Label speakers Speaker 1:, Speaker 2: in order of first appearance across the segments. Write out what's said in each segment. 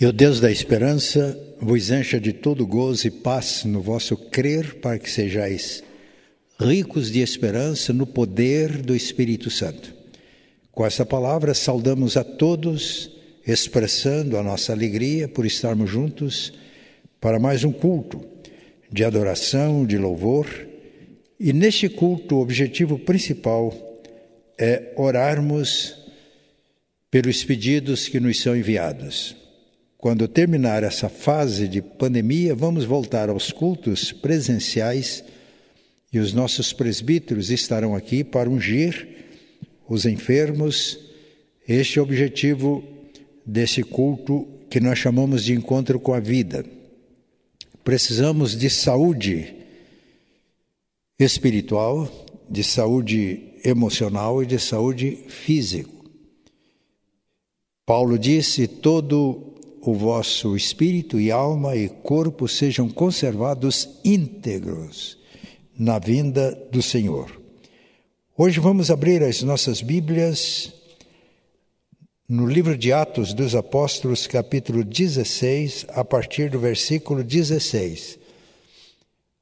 Speaker 1: E o Deus da esperança vos encha de todo gozo e paz no vosso crer, para que sejais ricos de esperança no poder do Espírito Santo. Com essa palavra, saudamos a todos, expressando a nossa alegria por estarmos juntos para mais um culto de adoração, de louvor. E neste culto, o objetivo principal é orarmos pelos pedidos que nos são enviados. Quando terminar essa fase de pandemia, vamos voltar aos cultos presenciais e os nossos presbíteros estarão aqui para ungir os enfermos. Este é o objetivo desse culto que nós chamamos de encontro com a vida. Precisamos de saúde espiritual, de saúde emocional e de saúde física. Paulo disse: todo o vosso espírito e alma e corpo sejam conservados íntegros na vinda do Senhor. Hoje vamos abrir as nossas Bíblias no livro de Atos dos Apóstolos, capítulo 16, a partir do versículo 16.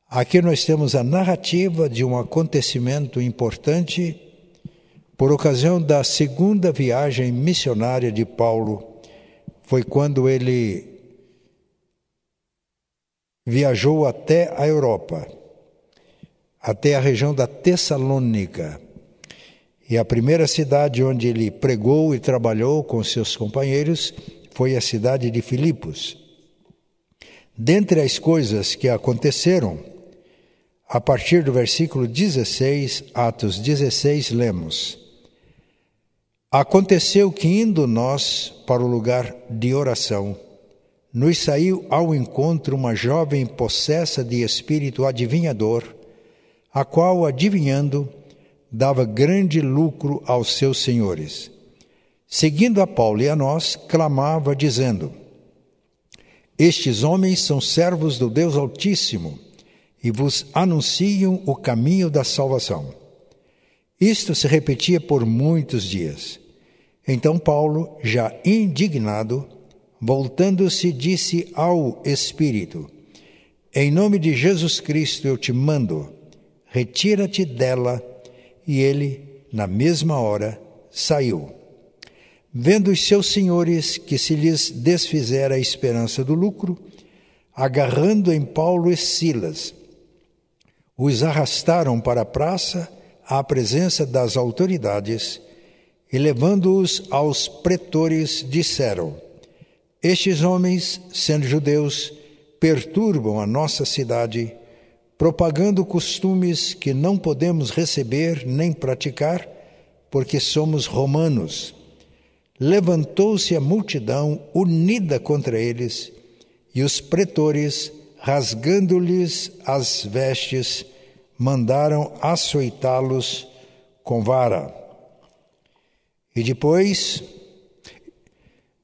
Speaker 1: Aqui nós temos a narrativa de um acontecimento importante por ocasião da segunda viagem missionária de Paulo foi quando ele viajou até a Europa, até a região da Tessalônica. E a primeira cidade onde ele pregou e trabalhou com seus companheiros foi a cidade de Filipos. Dentre as coisas que aconteceram, a partir do versículo 16, Atos 16, lemos: Aconteceu que, indo nós para o lugar de oração, nos saiu ao encontro uma jovem possessa de espírito adivinhador, a qual, adivinhando, dava grande lucro aos seus senhores. Seguindo a Paulo e a nós, clamava, dizendo: Estes homens são servos do Deus Altíssimo e vos anunciam o caminho da salvação. Isto se repetia por muitos dias. Então Paulo, já indignado, voltando-se, disse ao Espírito: Em nome de Jesus Cristo eu te mando, retira-te dela. E ele, na mesma hora, saiu. Vendo os seus senhores que se lhes desfizera a esperança do lucro, agarrando em Paulo e Silas, os arrastaram para a praça à presença das autoridades e, levando-os aos pretores, disseram: Estes homens, sendo judeus, perturbam a nossa cidade, propagando costumes que não podemos receber nem praticar, porque somos romanos. Levantou-se a multidão unida contra eles, e os pretores, rasgando-lhes as vestes, mandaram açoitá-los com vara. E depois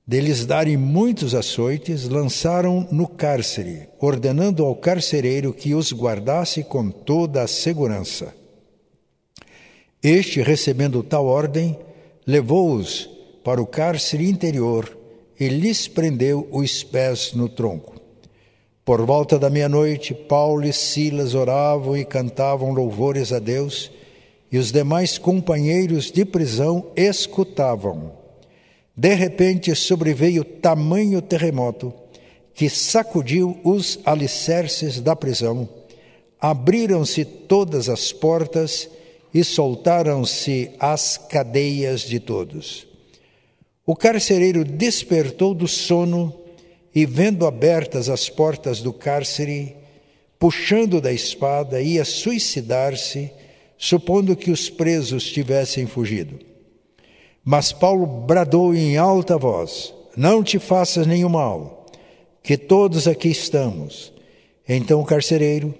Speaker 1: deles darem muitos açoites, lançaram no cárcere, ordenando ao carcereiro que os guardasse com toda a segurança. Este, recebendo tal ordem, levou-os para o cárcere interior e lhes prendeu os pés no tronco. Por volta da meia-noite, Paulo e Silas oravam e cantavam louvores a Deus, e os demais companheiros de prisão escutavam. De repente sobreveio tamanho terremoto que sacudiu os alicerces da prisão. Abriram-se todas as portas e soltaram-se as cadeias de todos. O carcereiro despertou do sono e, vendo abertas as portas do cárcere, puxando da espada, ia suicidar-se, supondo que os presos tivessem fugido. Mas Paulo bradou em alta voz: Não te faças nenhum mal, que todos aqui estamos. Então o carcereiro,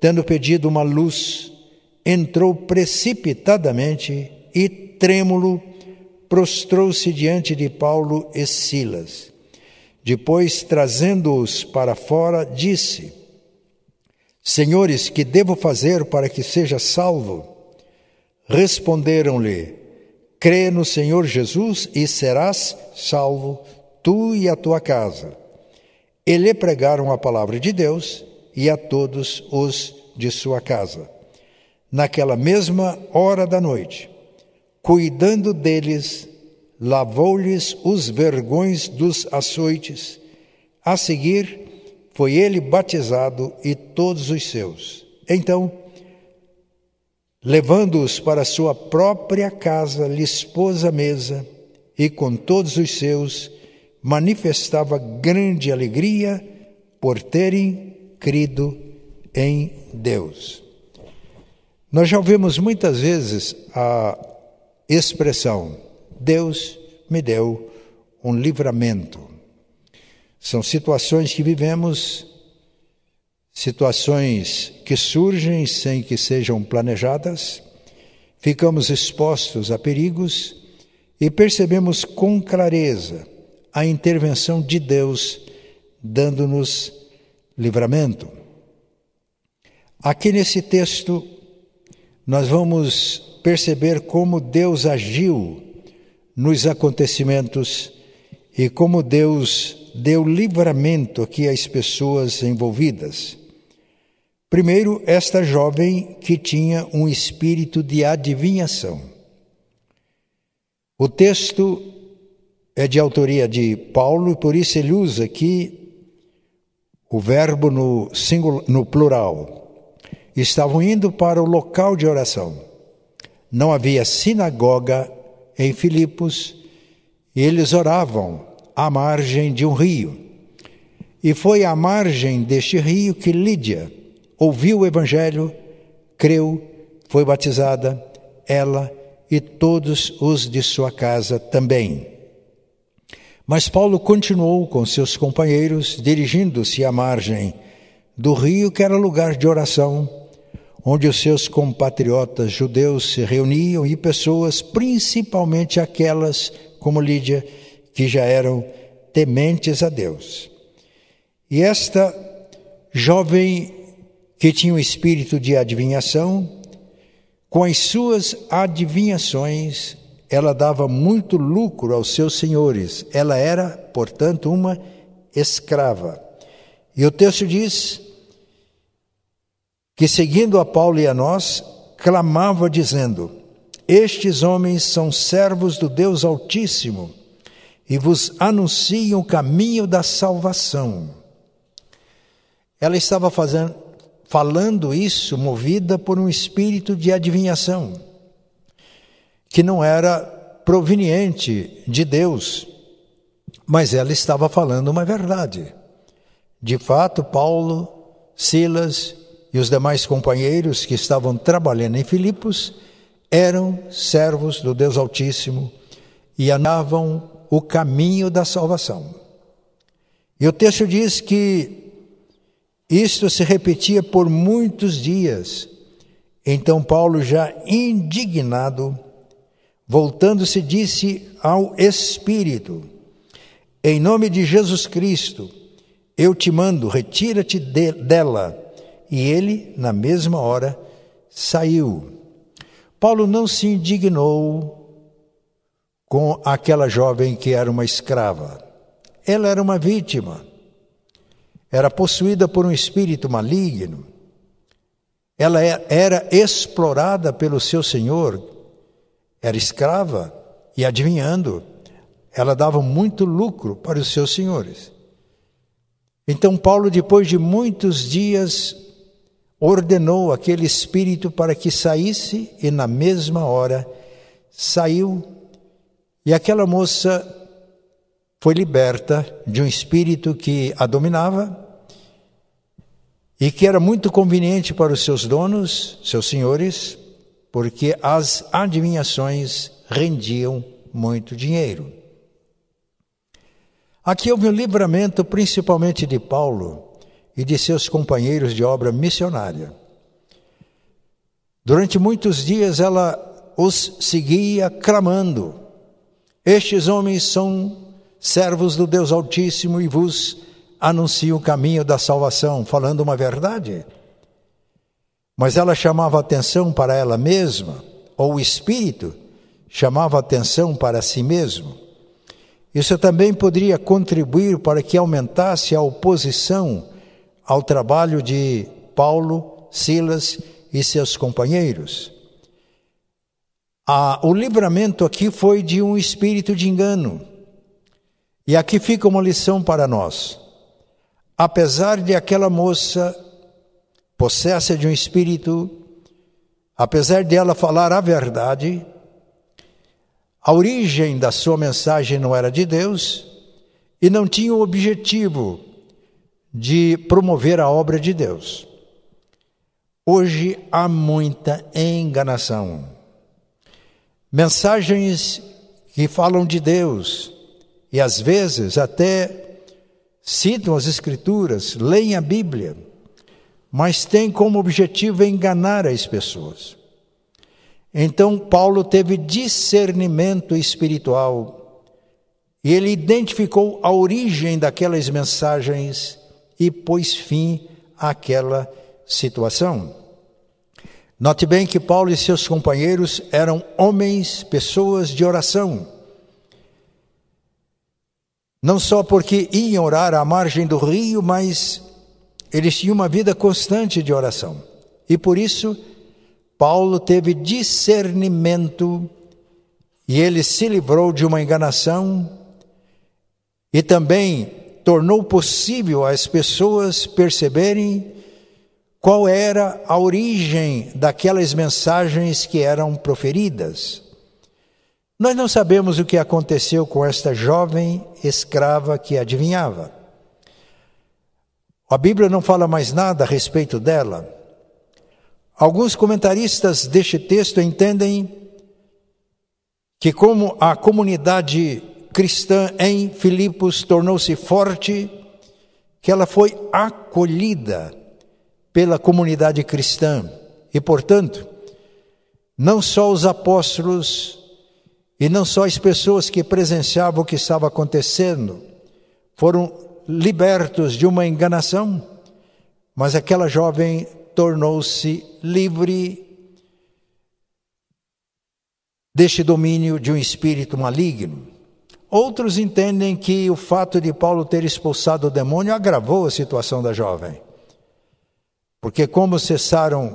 Speaker 1: tendo pedido uma luz, entrou precipitadamente e, trêmulo, prostrou-se diante de Paulo e Silas depois, trazendo-os para fora, disse: Senhores, que devo fazer para que seja salvo? Responderam-lhe: Crê no Senhor Jesus e serás salvo tu e a tua casa. E lhe pregaram a palavra de Deus e a todos os de sua casa. Naquela mesma hora da noite, cuidando deles, lavou-lhes os vergões dos açoites. A seguir, foi ele batizado e todos os seus. Então, levando-os para sua própria casa, lhes pôs a mesa e com todos os seus manifestava grande alegria por terem crido em Deus. Nós já ouvimos muitas vezes a expressão Deus me deu um livramento. São situações que vivemos, situações que surgem sem que sejam planejadas, ficamos expostos a perigos e percebemos com clareza a intervenção de Deus dando-nos livramento. Aqui nesse texto, nós vamos perceber como Deus agiu nos acontecimentos e como Deus deu livramento aqui às pessoas envolvidas. Primeiro, esta jovem que tinha um espírito de adivinhação. O texto é de autoria de Paulo e por isso ele usa aqui o verbo no, singular, no plural. Estavam indo para o local de oração. Não havia sinagoga em Filipos e eles oravam à margem de um rio. E foi à margem deste rio que Lídia ouviu o evangelho, creu, foi batizada, ela e todos os de sua casa também. Mas Paulo continuou com seus companheiros, dirigindo-se à margem do rio, que era lugar de oração onde os seus compatriotas judeus se reuniam e pessoas, principalmente aquelas como Lídia, que já eram tementes a Deus. E esta jovem que tinha um espírito de adivinhação, com as suas adivinhações, ela dava muito lucro aos seus senhores. Ela era, portanto, uma escrava. E o texto diz que, seguindo a Paulo e a nós, clamava dizendo: Estes homens são servos do Deus Altíssimo e vos anunciam o caminho da salvação. Ela estava fazendo, falando isso movida por um espírito de adivinhação, que não era proveniente de Deus, mas ela estava falando uma verdade. De fato, Paulo, Silas e os demais companheiros que estavam trabalhando em Filipos eram servos do Deus Altíssimo e andavam o caminho da salvação. E o texto diz que isto se repetia por muitos dias. Então Paulo, já indignado, voltando-se, disse ao Espírito: Em nome de Jesus Cristo, eu te mando, retira-te de, dela e ele, na mesma hora, saiu. Paulo não se indignou com aquela jovem que era uma escrava. Ela era uma vítima. Era possuída por um espírito maligno. Ela é, era explorada pelo seu senhor. Era escrava e adivinhando, ela dava muito lucro para os seus senhores. Então Paulo, depois de muitos dias ordenou aquele espírito para que saísse e na mesma hora saiu e aquela moça foi liberta de um espírito que a dominava e que era muito conveniente para os seus donos, seus senhores, porque as adivinhações rendiam muito dinheiro. Aqui houve um livramento principalmente de Paulo, e de seus companheiros de obra missionária. Durante muitos dias ela os seguia clamando: Estes homens são servos do Deus Altíssimo e vos anunciam o caminho da salvação, falando uma verdade. Mas ela chamava atenção para ela mesma, ou o Espírito chamava atenção para si mesmo. Isso também poderia contribuir para que aumentasse a oposição ao trabalho de Paulo, Silas e seus companheiros. Ah, o livramento aqui foi de um espírito de engano. E aqui fica uma lição para nós. Apesar de aquela moça possessa de um espírito, apesar de ela falar a verdade, a origem da sua mensagem não era de Deus e não tinha o objetivo de promover a obra de Deus. Hoje há muita enganação. Mensagens que falam de Deus e às vezes até citam as Escrituras, leem a Bíblia, mas têm como objetivo enganar as pessoas. Então Paulo teve discernimento espiritual e ele identificou a origem daquelas mensagens e pôs fim àquela situação. Note bem que Paulo e seus companheiros eram homens, pessoas de oração. Não só porque iam orar à margem do rio, mas eles tinham uma vida constante de oração. E por isso, Paulo teve discernimento e ele se livrou de uma enganação e também tornou possível as pessoas perceberem qual era a origem daquelas mensagens que eram proferidas. Nós não sabemos o que aconteceu com esta jovem escrava que adivinhava. A Bíblia não fala mais nada a respeito dela. Alguns comentaristas deste texto entendem que, como a comunidade cristã em Filipos tornou-se forte, que ela foi acolhida pela comunidade cristã. E, portanto, não só os apóstolos e não só as pessoas que presenciavam o que estava acontecendo foram libertos de uma enganação, mas aquela jovem tornou-se livre deste domínio de um espírito maligno. Outros entendem que o fato de Paulo ter expulsado o demônio agravou a situação da jovem. Porque como cessaram,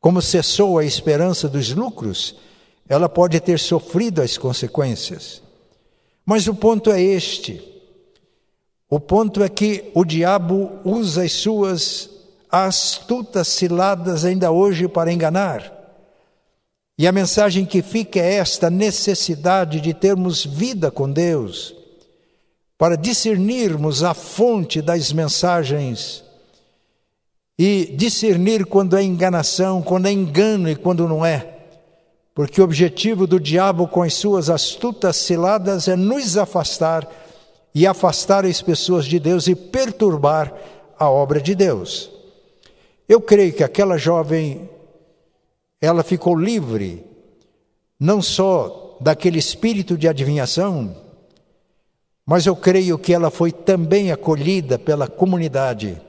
Speaker 1: como cessou a esperança dos lucros, ela pode ter sofrido as consequências. Mas o ponto é este: o ponto é que o diabo usa as suas astutas ciladas ainda hoje para enganar. E a mensagem que fica é esta necessidade de termos vida com Deus, para discernirmos a fonte das mensagens e discernir quando é enganação, quando é engano e quando não é. Porque o objetivo do diabo com as suas astutas ciladas é nos afastar e afastar as pessoas de Deus e perturbar a obra de Deus. Eu creio que aquela jovem ela ficou livre não só daquele espírito de adivinhação, mas eu creio que ela foi também acolhida pela comunidade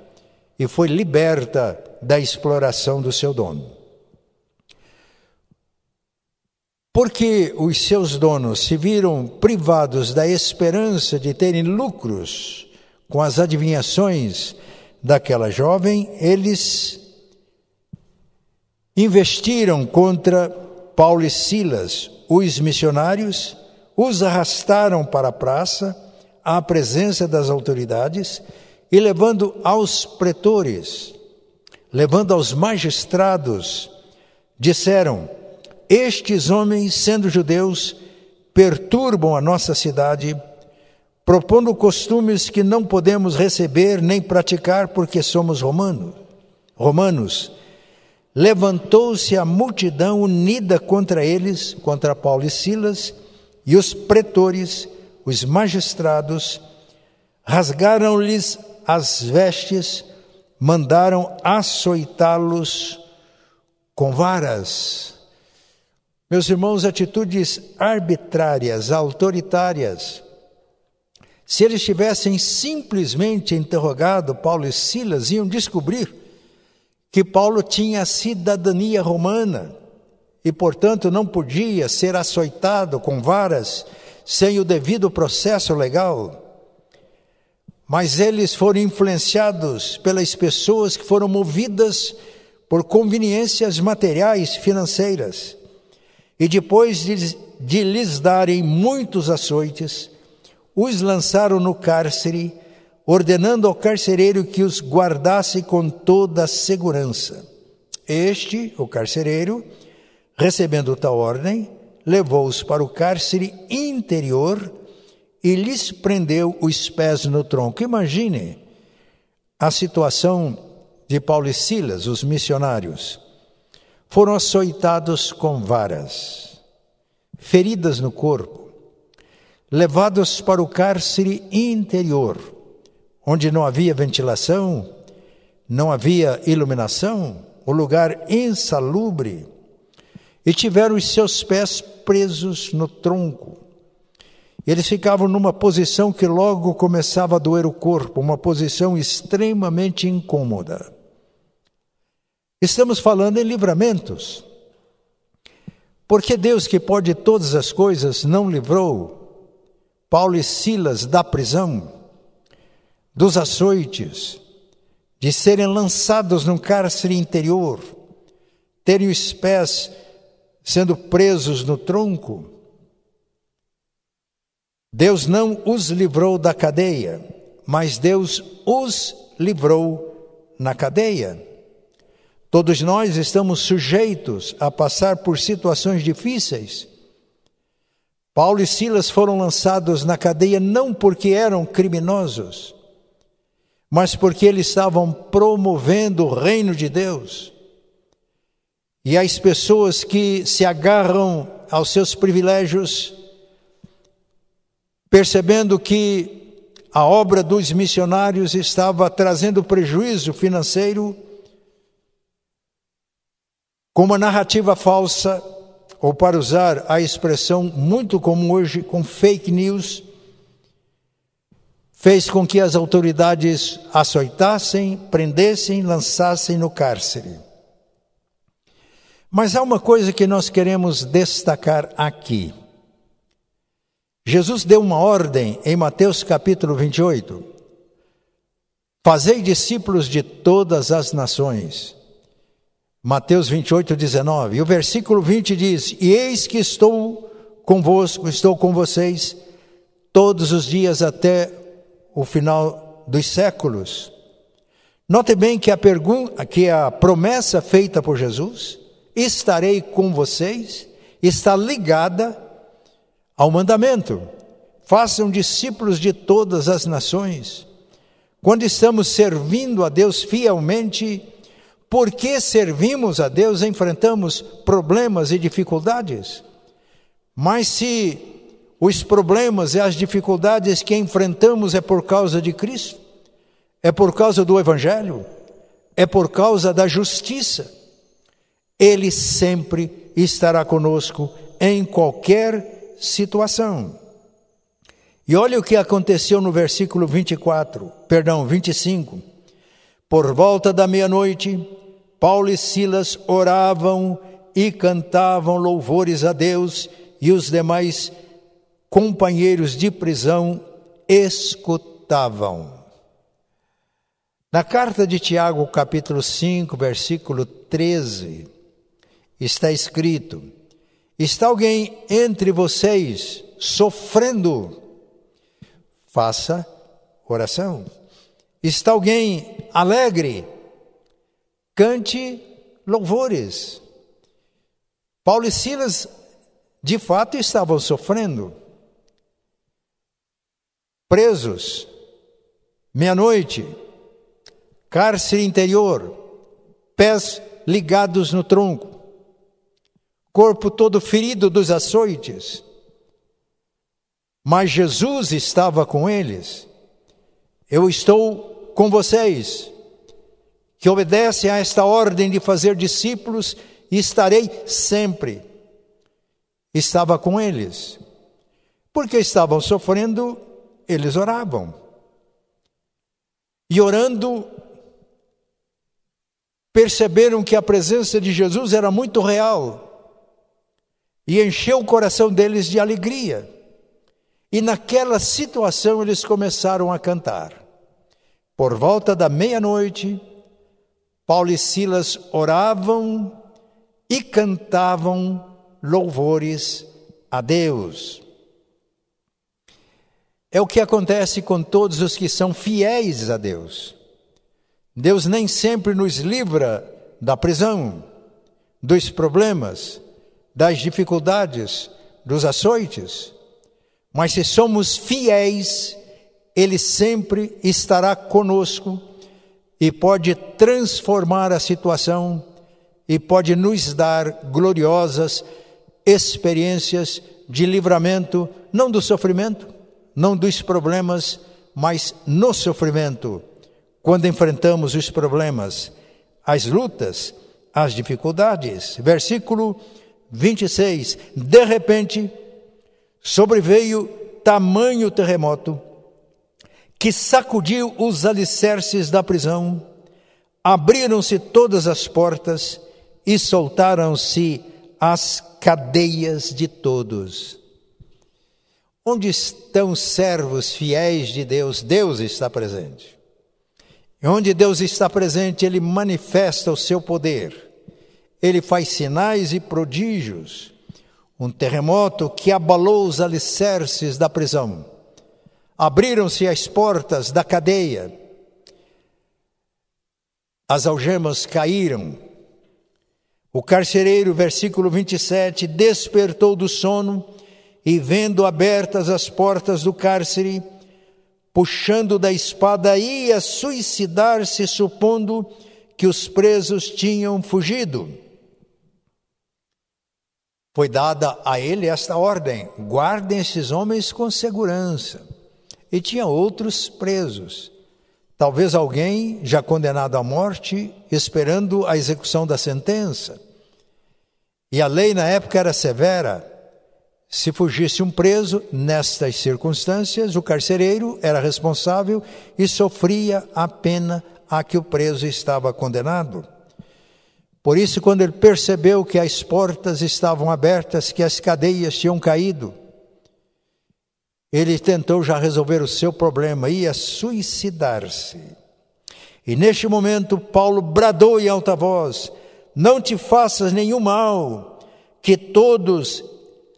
Speaker 1: e foi liberta da exploração do seu dono. Porque os seus donos se viram privados da esperança de terem lucros com as adivinhações daquela jovem, eles investiram contra Paulo e Silas, os missionários, os arrastaram para a praça, à presença das autoridades, e levando aos pretores, levando aos magistrados, disseram: Estes homens, sendo judeus, perturbam a nossa cidade, propondo costumes que não podemos receber nem praticar porque somos romanos. Romanos levantou-se a multidão unida contra eles, contra Paulo e Silas, e os pretores, os magistrados, rasgaram-lhes as vestes, mandaram açoitá-los com varas. Meus irmãos, atitudes arbitrárias, autoritárias. Se eles tivessem simplesmente interrogado Paulo e Silas, iam descobrir que Paulo tinha cidadania romana e, portanto, não podia ser açoitado com varas sem o devido processo legal. Mas eles foram influenciados pelas pessoas que foram movidas por conveniências materiais financeiras. E depois de, de lhes darem muitos açoites, os lançaram no cárcere, ordenando ao carcereiro que os guardasse com toda a segurança. Este, o carcereiro, recebendo tal ordem, levou-os para o cárcere interior e lhes prendeu os pés no tronco. Imagine a situação de Paulo e Silas, os missionários. Foram açoitados com varas, feridas no corpo, levados para o cárcere interior, onde não havia ventilação, não havia iluminação, o lugar insalubre, e tiveram os seus pés presos no tronco. Eles ficavam numa posição que logo começava a doer o corpo, uma posição extremamente incômoda. Estamos falando em livramentos. Porque Deus, que pode todas as coisas, não livrou Paulo e Silas da prisão, dos açoites, de serem lançados num cárcere interior, terem os pés sendo presos no tronco. Deus não os livrou da cadeia, mas Deus os livrou na cadeia. Todos nós estamos sujeitos a passar por situações difíceis. Paulo e Silas foram lançados na cadeia não porque eram criminosos, mas porque eles estavam promovendo o reino de Deus. E as pessoas que se agarram aos seus privilégios, percebendo que a obra dos missionários estava trazendo prejuízo financeiro, com uma narrativa falsa, ou para usar a expressão muito comum hoje, com fake news, fez com que as autoridades açoitassem, prendessem, lançassem no cárcere. Mas há uma coisa que nós queremos destacar aqui. Jesus deu uma ordem em Mateus capítulo 28. Fazei discípulos de todas as nações. Mateus 28, 19. E o versículo 20 diz: E eis que estou convosco, estou com vocês todos os dias até o final dos séculos. Note bem que a pergunta, que a promessa feita por Jesus estarei com vocês, está ligada ao mandamento. Façam discípulos de todas as nações. Quando estamos servindo a Deus fielmente, porque servimos a Deus, enfrentamos problemas e dificuldades. Mas se os problemas e as dificuldades que enfrentamos é por causa de Cristo, é por causa do Evangelho, é por causa da justiça, ele sempre estará conosco em qualquer situação. E olha o que aconteceu no versículo 24, perdão, 25. Por volta da meia-noite, Paulo e Silas oravam e cantavam louvores a Deus, e os demais companheiros de prisão escutavam. Na carta de Tiago, capítulo 5, versículo 13, está escrito: Está alguém entre vocês sofrendo? Faça oração. Está alguém alegre? Cante louvores. Paulo e Silas, de fato, estavam sofrendo. Presos, meia-noite, cárcere interior, pés ligados no tronco corpo todo ferido dos açoites. Mas Jesus estava com eles. Eu estou com vocês, que obedecem a esta ordem de fazer discípulos, e estarei sempre. Estava com eles. Porque estavam sofrendo, eles oravam. E orando, perceberam que a presença de Jesus era muito real e encheu o coração deles de alegria. E naquela situação eles começaram a cantar. Por volta da meia-noite, Paulo e Silas oravam e cantavam louvores a Deus. É o que acontece com todos os que são fiéis a Deus. Deus nem sempre nos livra da prisão, dos problemas, das dificuldades, dos açoites, mas se somos fiéis, Ele sempre estará conosco e pode transformar a situação e pode nos dar gloriosas experiências de livramento, não do sofrimento, não dos problemas, mas no sofrimento, quando enfrentamos os problemas, as lutas, as dificuldades. Versículo 26. De repente, sobreveio tamanho terremoto que sacudiu os alicerces da prisão, abriram-se todas as portas e soltaram-se as cadeias de todos. Onde estão os servos fiéis de Deus? Deus está presente. E onde Deus está presente, Ele manifesta o seu poder. Ele faz sinais e prodígios. Um terremoto que abalou os alicerces da prisão. Abriram-se as portas da cadeia. As algemas caíram. O carcereiro, versículo 27, despertou do sono e vendo abertas as portas do cárcere, puxando da espada, ia suicidar-se, supondo que os presos tinham fugido. Foi dada a ele esta ordem: guardem esses homens com segurança. E tinha outros presos. Talvez alguém já condenado à morte, esperando a execução da sentença. E a lei na época era severa. Se fugisse um preso, nestas circunstâncias, o carcereiro era responsável e sofria a pena a que o preso estava condenado. Por isso, quando ele percebeu que as portas estavam abertas, que as cadeias tinham caído, ele tentou já resolver o seu problema, ia suicidar-se. E neste momento, Paulo bradou em alta voz: Não te faças nenhum mal, que todos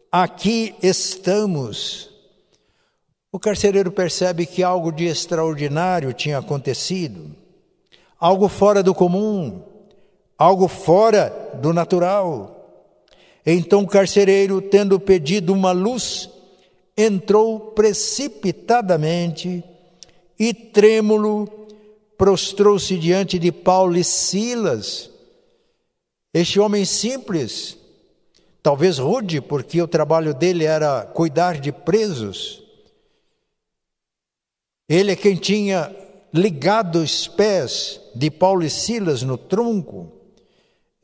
Speaker 1: aqui estamos. O carcereiro percebe que algo de extraordinário tinha acontecido, algo fora do comum, algo fora do natural. Então o carcereiro, tendo pedido uma luz, entrou precipitadamente e, trêmulo, prostrou-se diante de Paulo e Silas. Este homem simples, talvez rude, porque o trabalho dele era cuidar de presos. Ele é quem tinha ligado os pés de Paulo e Silas no tronco.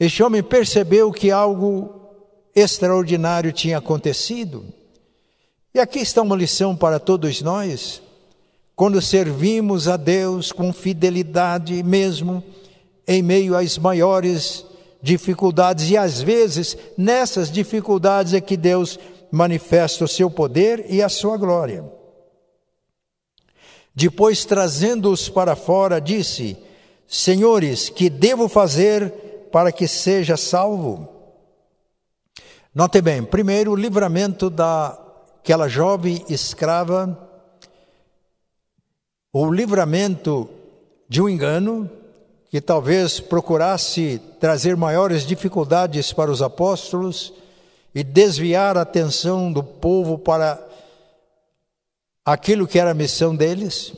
Speaker 1: Este homem percebeu que algo extraordinário tinha acontecido. E aqui está uma lição para todos nós. Quando servimos a Deus com fidelidade mesmo, em meio às maiores dificuldades, e às vezes nessas dificuldades é que Deus manifesta o seu poder e a sua glória. Depois, trazendo-os para fora, disse: Senhores, que devo fazer para que seja salvo? Note bem, primeiro, o livramento daquela jovem escrava, o livramento de um engano, que talvez procurasse trazer maiores dificuldades para os apóstolos e desviar a atenção do povo para aquilo que era a missão deles.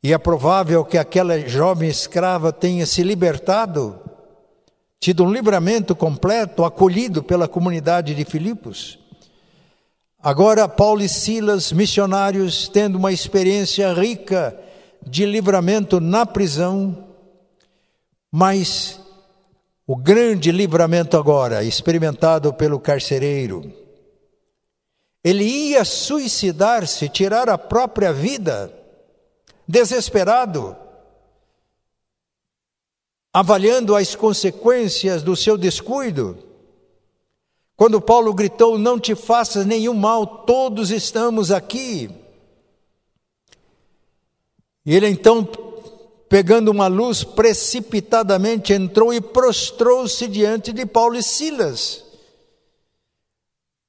Speaker 1: E é provável que aquela jovem escrava tenha se libertado, tido um livramento completo, acolhido pela comunidade de Filipos. Agora, Paulo e Silas, missionários, tendo uma experiência rica de livramento na prisão, mas o grande livramento agora, experimentado pelo carcereiro, ele ia suicidar-se, tirar a própria vida, desesperado, avaliando as consequências do seu descuido. Quando Paulo gritou: Não te faças nenhum mal, todos estamos aqui. E ele então, pegando uma luz, precipitadamente entrou e prostrou-se diante de Paulo e Silas,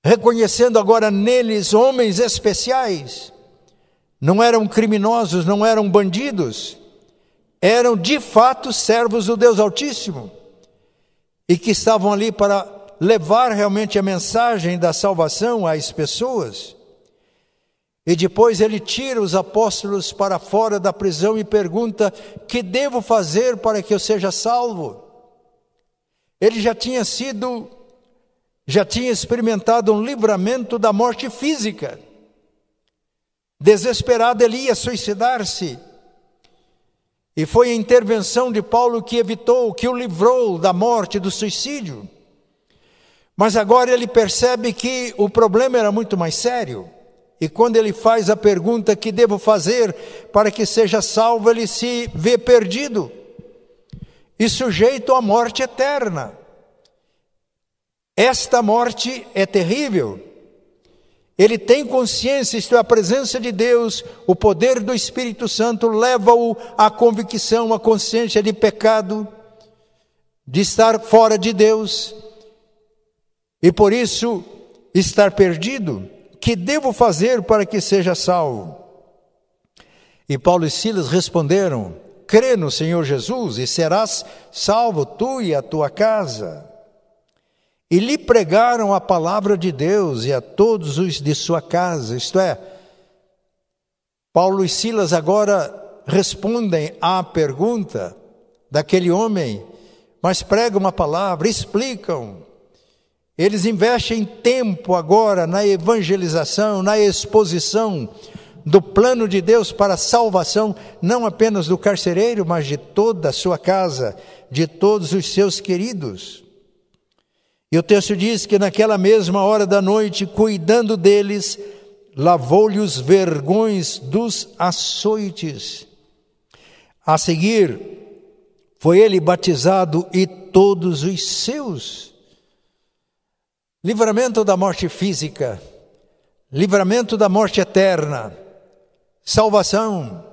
Speaker 1: reconhecendo agora neles homens especiais. Não eram criminosos, não eram bandidos, eram de fato servos do Deus Altíssimo e que estavam ali para levar realmente a mensagem da salvação às pessoas. E depois ele tira os apóstolos para fora da prisão e pergunta: Que devo fazer para que eu seja salvo? Ele já tinha sido, já tinha experimentado um livramento da morte física. Desesperado, ele ia suicidar-se. E foi a intervenção de Paulo que evitou, que o livrou da morte, do suicídio. Mas agora ele percebe que o problema era muito mais sério. E quando ele faz a pergunta que devo fazer para que seja salvo, ele se vê perdido e sujeito à morte eterna. Esta morte é terrível. Ele tem consciência, isto é, a presença de Deus, o poder do Espírito Santo leva-o à convicção, à consciência de pecado, de estar fora de Deus e por isso estar perdido que devo fazer para que seja salvo? E Paulo e Silas responderam: Crê no Senhor Jesus e serás salvo tu e a tua casa. E lhe pregaram a palavra de Deus e a todos os de sua casa, isto é, Paulo e Silas agora respondem à pergunta daquele homem, mas pregam uma palavra, explicam, eles investem tempo agora na evangelização, na exposição do plano de Deus para a salvação, não apenas do carcereiro, mas de toda a sua casa, de todos os seus queridos. E o texto diz que naquela mesma hora da noite, cuidando deles, lavou-lhe os vergões dos açoites. A seguir, foi ele batizado e todos os seus livramento da morte física, livramento da morte eterna, salvação,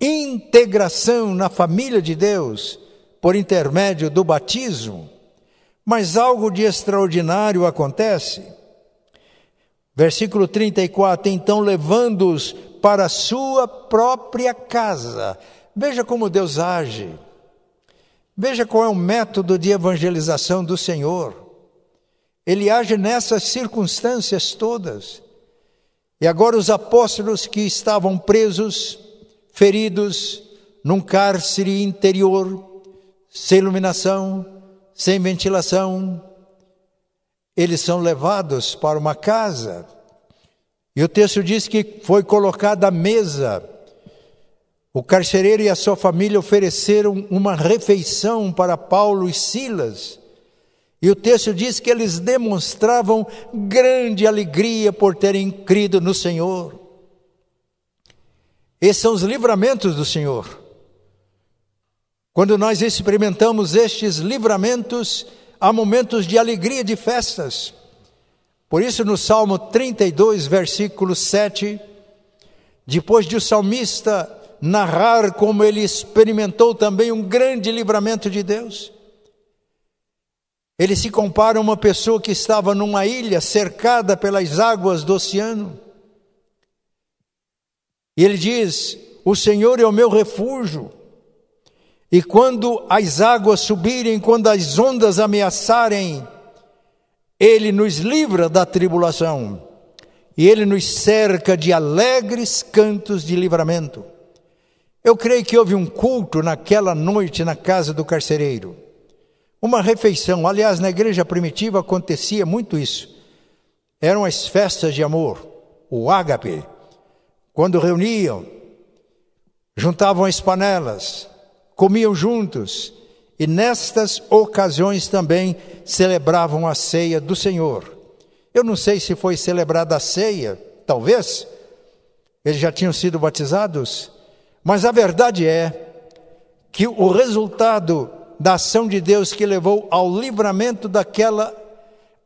Speaker 1: integração na família de Deus por intermédio do batismo. Mas algo de extraordinário acontece. Versículo 34: Então, levando-os para a sua própria casa. Veja como Deus age. Veja qual é o método de evangelização do Senhor. Ele age nessas circunstâncias todas. E agora os apóstolos que estavam presos, feridos, num cárcere interior, sem iluminação, sem ventilação, eles são levados para uma casa. E o texto diz que foi colocada a mesa. O carcereiro e a sua família ofereceram uma refeição para Paulo e Silas. E o texto diz que eles demonstravam grande alegria por terem crido no Senhor. Esses são os livramentos do Senhor. Quando nós experimentamos estes livramentos, há momentos de alegria, de festas. Por isso, no Salmo 32, versículo 7, depois de o salmista narrar como ele experimentou também um grande livramento de Deus, ele se compara a uma pessoa que estava numa ilha cercada pelas águas do oceano. E ele diz: O Senhor é o meu refúgio. E quando as águas subirem, quando as ondas ameaçarem, Ele nos livra da tribulação. E Ele nos cerca de alegres cantos de livramento. Eu creio que houve um culto naquela noite na casa do carcereiro. Uma refeição, aliás, na igreja primitiva acontecia muito isso. Eram as festas de amor, o ágape. Quando reuniam, juntavam as panelas, comiam juntos e nestas ocasiões também celebravam a ceia do Senhor. Eu não sei se foi celebrada a ceia, talvez, eles já tinham sido batizados, mas a verdade é que o resultado da ação de Deus que levou ao livramento daquela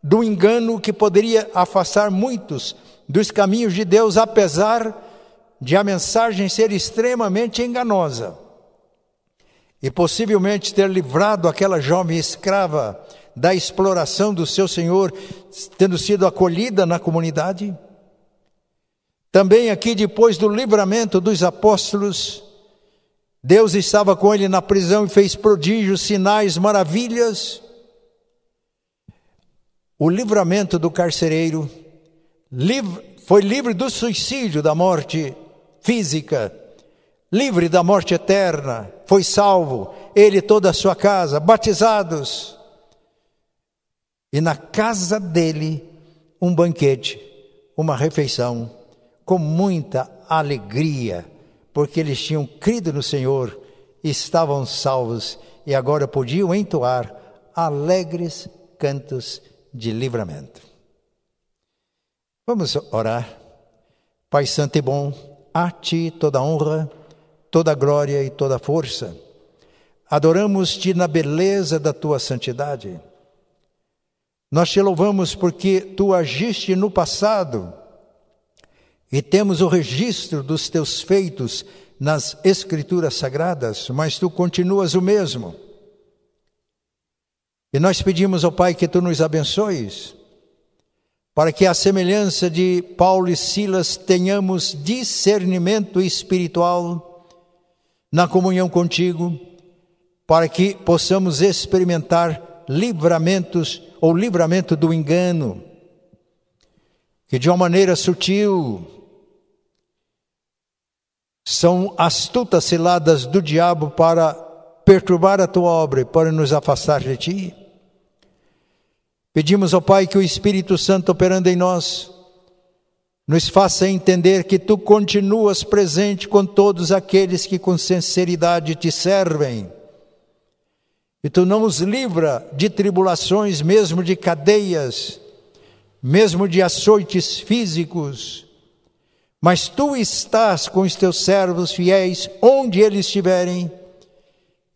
Speaker 1: do engano que poderia afastar muitos dos caminhos de Deus, apesar de a mensagem ser extremamente enganosa e possivelmente ter livrado aquela jovem escrava da exploração do seu senhor, tendo sido acolhida na comunidade. Também aqui, depois do livramento dos apóstolos, Deus estava com ele na prisão e fez prodígios, sinais, maravilhas. O livramento do carcereiro foi livre do suicídio, da morte física, livre da morte eterna, foi salvo, ele e toda a sua casa, batizados. E na casa dele, um banquete, uma refeição, com muita alegria, porque eles tinham crido no Senhor, estavam salvos e agora podiam entoar alegres cantos de livramento. Vamos orar. Pai Santo e bom, a Ti toda honra, toda glória e toda força. Adoramos-te na beleza da Tua santidade. Nós te louvamos porque Tu agiste no passado e temos o registro dos Teus feitos nas Escrituras Sagradas, mas Tu continuas o mesmo. E nós pedimos ao Pai que Tu nos abençoes para que, à semelhança de Paulo e Silas, tenhamos discernimento espiritual na comunhão contigo, para que possamos experimentar livramentos ou livramento do engano, que de uma maneira sutil são astutas ciladas do diabo para perturbar a tua obra e para nos afastar de ti. Pedimos ao Pai que o Espírito Santo operando em nós nos faça entender que tu continuas presente com todos aqueles que com sinceridade te servem. E tu não os livra de tribulações, mesmo de cadeias, mesmo de açoites físicos, mas tu estás com os teus servos fiéis onde eles estiverem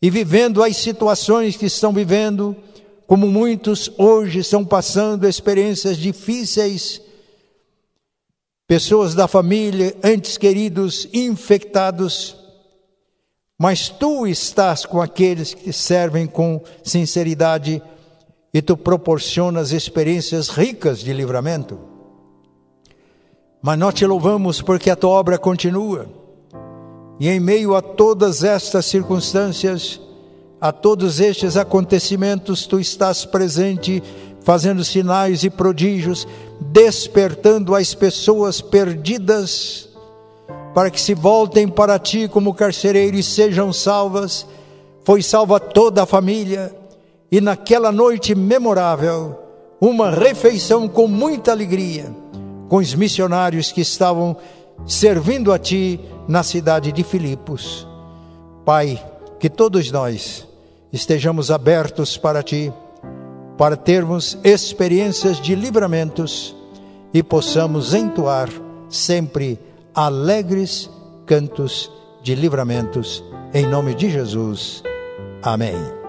Speaker 1: e vivendo as situações que estão vivendo como muitos hoje estão passando experiências difíceis, pessoas da família, antes queridos, infectados, mas tu estás com aqueles que servem com sinceridade e tu proporcionas experiências ricas de livramento. Mas nós te louvamos porque a tua obra continua. E em meio a todas estas circunstâncias, a todos estes acontecimentos tu estás presente, fazendo sinais e prodígios, despertando as pessoas perdidas, para que se voltem para ti como carcereiro e sejam salvas. Foi salva toda a família, e naquela noite memorável, uma refeição com muita alegria, com os missionários que estavam servindo a ti na cidade de Filipos. Pai, que todos nós estejamos abertos para Ti, para termos experiências de livramentos e possamos entoar sempre alegres cantos de livramentos, em nome de Jesus. Amém.